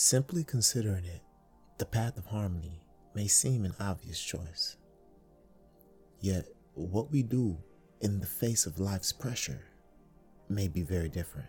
Simply considering it, the path of harmony may seem an obvious choice. Yet, what we do in the face of life's pressure may be very different.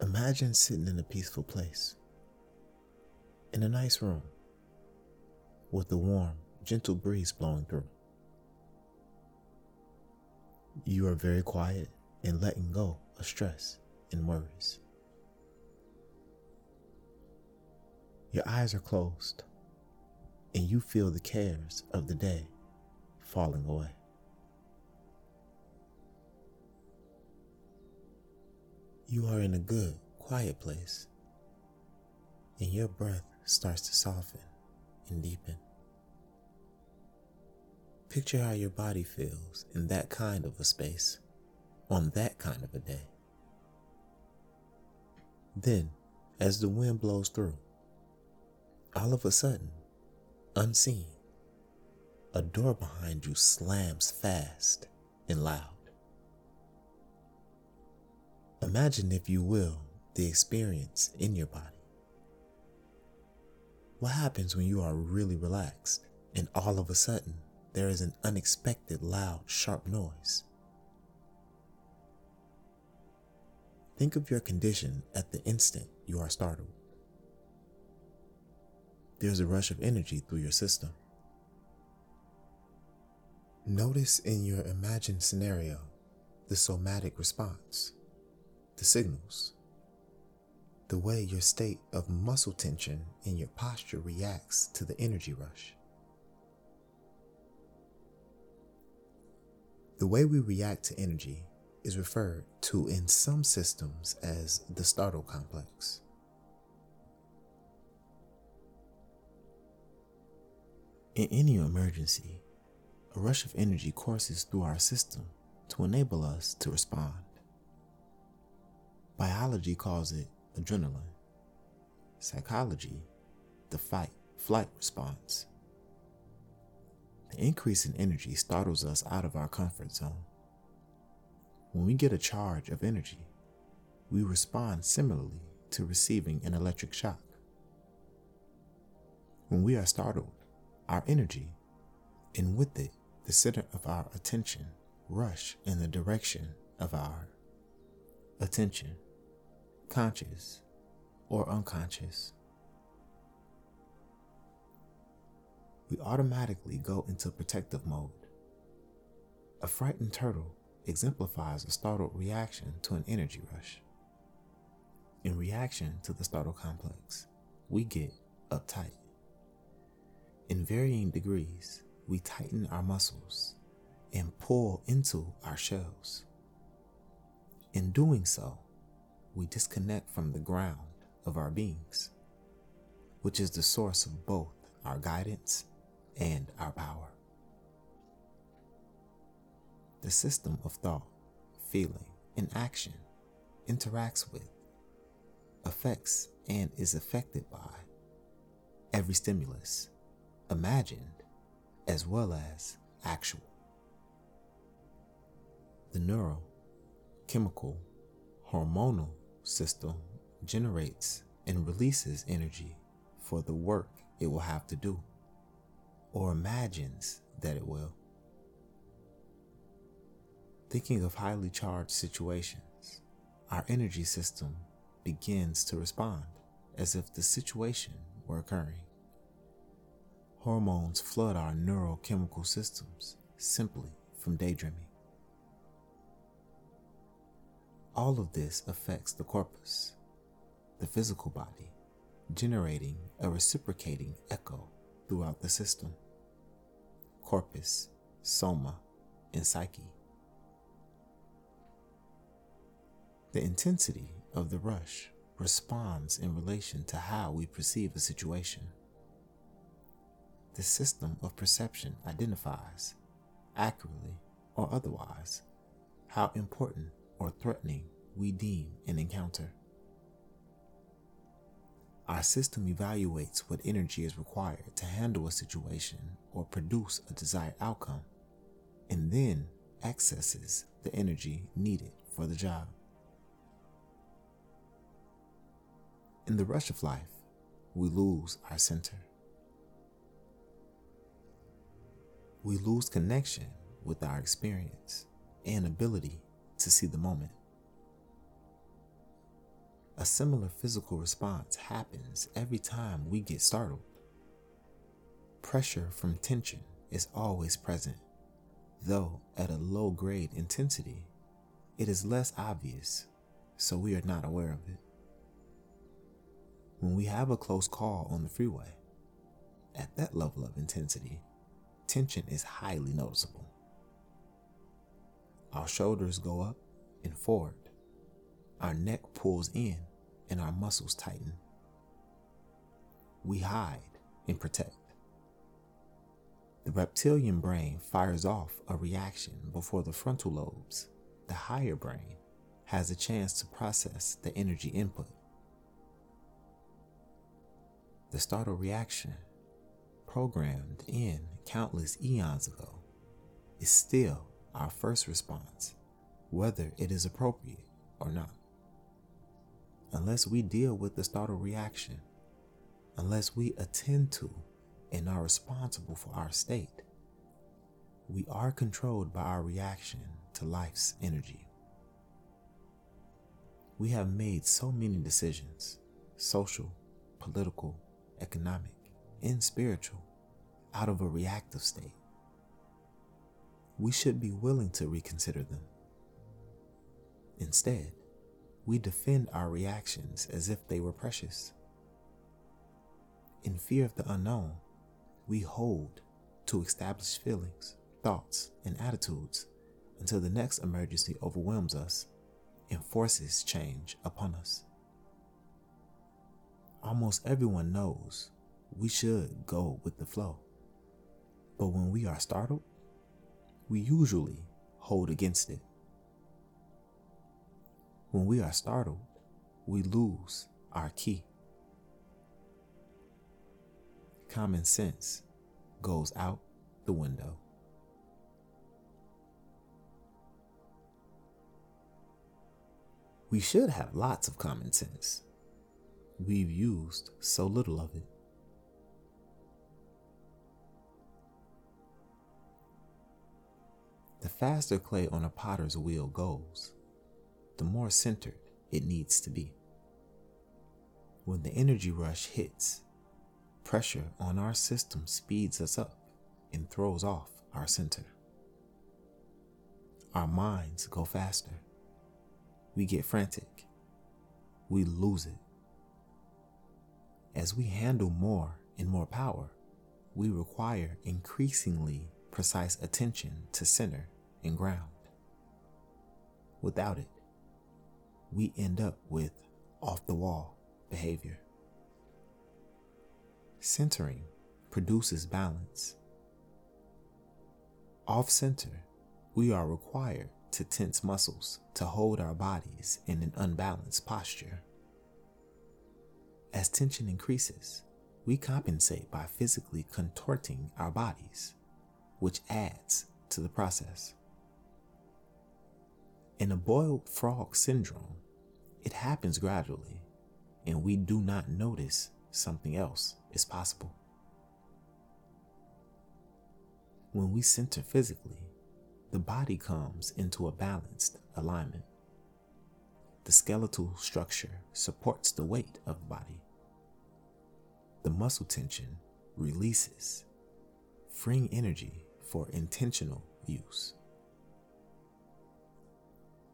Imagine sitting in a peaceful place, in a nice room, with a warm, gentle breeze blowing through. You are very quiet and letting go of stress and worries. Your eyes are closed, and you feel the cares of the day falling away. You are in a good, quiet place, and your breath starts to soften and deepen. Picture how your body feels in that kind of a space on that kind of a day. Then, as the wind blows through, all of a sudden, unseen, a door behind you slams fast and loud. Imagine, if you will, the experience in your body. What happens when you are really relaxed and all of a sudden there is an unexpected loud, sharp noise? Think of your condition at the instant you are startled. There's a rush of energy through your system. Notice in your imagined scenario the somatic response the signals, the way your state of muscle tension and your posture reacts to the energy rush. The way we react to energy is referred to in some systems as the startle complex. In any emergency, a rush of energy courses through our system to enable us to respond. Biology calls it adrenaline. Psychology, the fight flight response. The increase in energy startles us out of our comfort zone. When we get a charge of energy, we respond similarly to receiving an electric shock. When we are startled, our energy, and with it, the center of our attention, rush in the direction of our attention conscious or unconscious. We automatically go into protective mode. A frightened turtle exemplifies a startled reaction to an energy rush. In reaction to the startle complex, we get uptight. In varying degrees, we tighten our muscles and pull into our shells. In doing so, we disconnect from the ground of our beings, which is the source of both our guidance and our power. The system of thought, feeling, and action interacts with, affects, and is affected by every stimulus, imagined as well as actual. The neural, chemical, hormonal, system generates and releases energy for the work it will have to do, or imagines that it will. Thinking of highly charged situations, our energy system begins to respond as if the situation were occurring. Hormones flood our neurochemical systems simply from daydreaming. All of this affects the corpus, the physical body, generating a reciprocating echo throughout the system. Corpus, soma, and psyche. The intensity of the rush responds in relation to how we perceive a situation. The system of perception identifies, accurately or otherwise, how important or threatening we deem an encounter. Our system evaluates what energy is required to handle a situation or produce a desired outcome, and then accesses the energy needed for the job. In the rush of life, we lose our center. We lose connection with our experience and ability to see the moment. A similar physical response happens every time we get startled. Pressure from tension is always present, though at a low grade intensity, it is less obvious, so we are not aware of it. When we have a close call on the freeway, at that level of intensity, tension is highly noticeable. Our shoulders go up and forward. Our neck pulls in and our muscles tighten. We hide and protect. The reptilian brain fires off a reaction before the frontal lobes, the higher brain, has a chance to process the energy input. The startle reaction, programmed in countless eons ago, is still our first response, whether it is appropriate or not. Unless we deal with the startle reaction, unless we attend to and are responsible for our state, we are controlled by our reaction to life's energy. We have made so many decisions social, political, economic, and spiritual out of a reactive state we should be willing to reconsider them. Instead, we defend our reactions as if they were precious. In fear of the unknown, we hold to established feelings, thoughts, and attitudes until the next emergency overwhelms us and forces change upon us. Almost everyone knows we should go with the flow. But when we are startled, we usually hold against it. When we are startled, we lose our key. Common sense goes out the window. We should have lots of common sense. We've used so little of it. The faster clay on a potter's wheel goes, the more centered it needs to be. When the energy rush hits, pressure on our system speeds us up and throws off our center. Our minds go faster. We get frantic. We lose it. As we handle more and more power, we require increasingly precise attention to center and ground. Without it, we end up with off the wall behavior. Centering produces balance. Off center, we are required to tense muscles to hold our bodies in an unbalanced posture. As tension increases, we compensate by physically contorting our bodies, which adds to the process. In a boiled frog syndrome, it happens gradually, and we do not notice something else is possible. When we center physically, the body comes into a balanced alignment. The skeletal structure supports the weight of the body. The muscle tension releases, freeing energy for intentional use.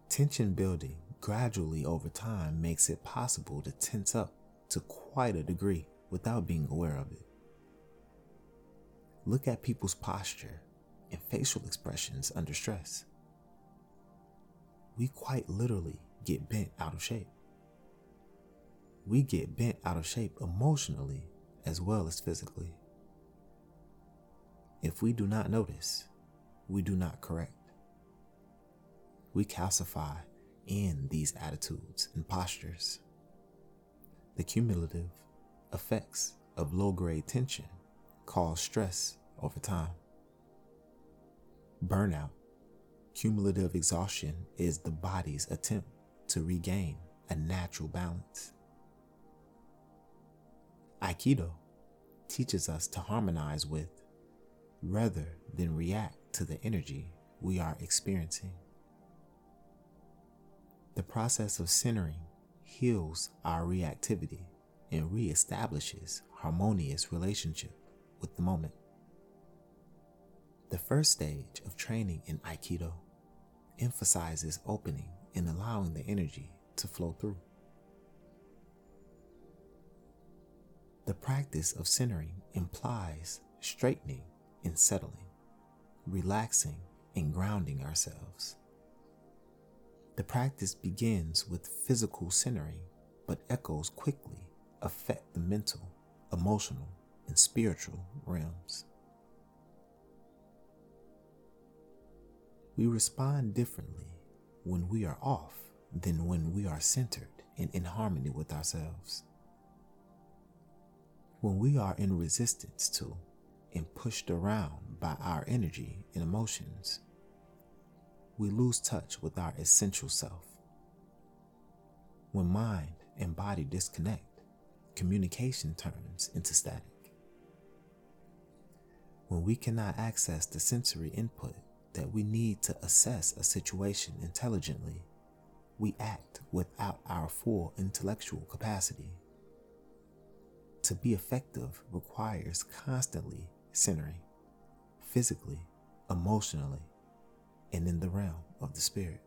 Tension building gradually over time makes it possible to tense up to quite a degree without being aware of it. Look at people's posture and facial expressions under stress. We quite literally get bent out of shape. We get bent out of shape emotionally as well as physically. If we do not notice, we do not correct we calcify in these attitudes and postures. The cumulative effects of low grade tension cause stress over time. Burnout, cumulative exhaustion, is the body's attempt to regain a natural balance. Aikido teaches us to harmonize with rather than react to the energy we are experiencing. The process of centering heals our reactivity and reestablishes harmonious relationship with the moment. The first stage of training in Aikido emphasizes opening and allowing the energy to flow through. The practice of centering implies straightening and settling, relaxing and grounding ourselves. The practice begins with physical centering, but echoes quickly affect the mental, emotional, and spiritual realms. We respond differently when we are off than when we are centered and in harmony with ourselves. When we are in resistance to and pushed around by our energy and emotions, we lose touch with our essential self. When mind and body disconnect, communication turns into static. When we cannot access the sensory input that we need to assess a situation intelligently, we act without our full intellectual capacity. To be effective requires constantly centering, physically, emotionally, and in the realm of the spirit.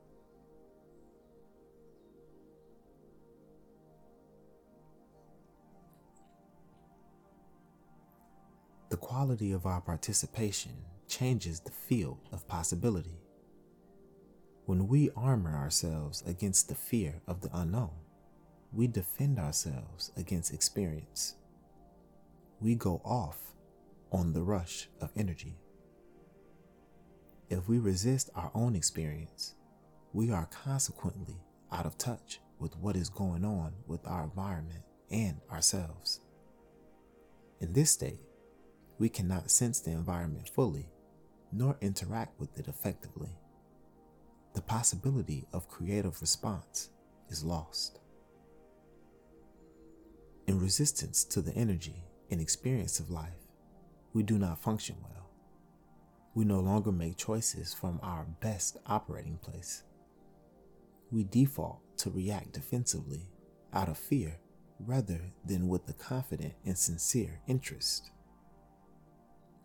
The quality of our participation changes the field of possibility. When we armor ourselves against the fear of the unknown, we defend ourselves against experience. We go off on the rush of energy. If we resist our own experience, we are consequently out of touch with what is going on with our environment and ourselves. In this state, we cannot sense the environment fully nor interact with it effectively. The possibility of creative response is lost. In resistance to the energy and experience of life, we do not function well. We no longer make choices from our best operating place. We default to react defensively out of fear rather than with the confident and sincere interest.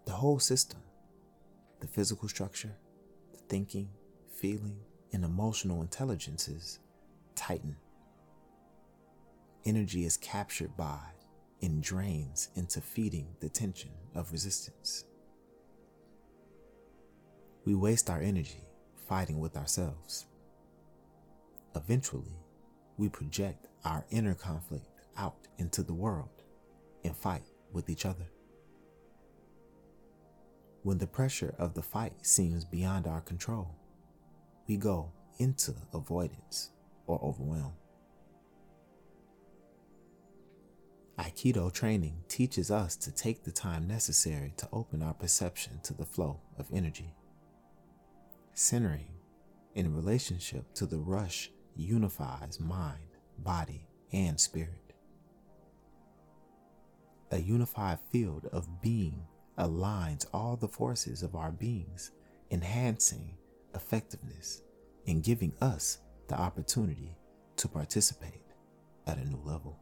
The whole system the physical structure, the thinking, feeling, and emotional intelligences tighten. Energy is captured by and drains into feeding the tension of resistance. We waste our energy fighting with ourselves. Eventually, we project our inner conflict out into the world and fight with each other. When the pressure of the fight seems beyond our control, we go into avoidance or overwhelm. Aikido training teaches us to take the time necessary to open our perception to the flow of energy. Centering in relationship to the rush unifies mind, body, and spirit. A unified field of being aligns all the forces of our beings, enhancing effectiveness and giving us the opportunity to participate at a new level.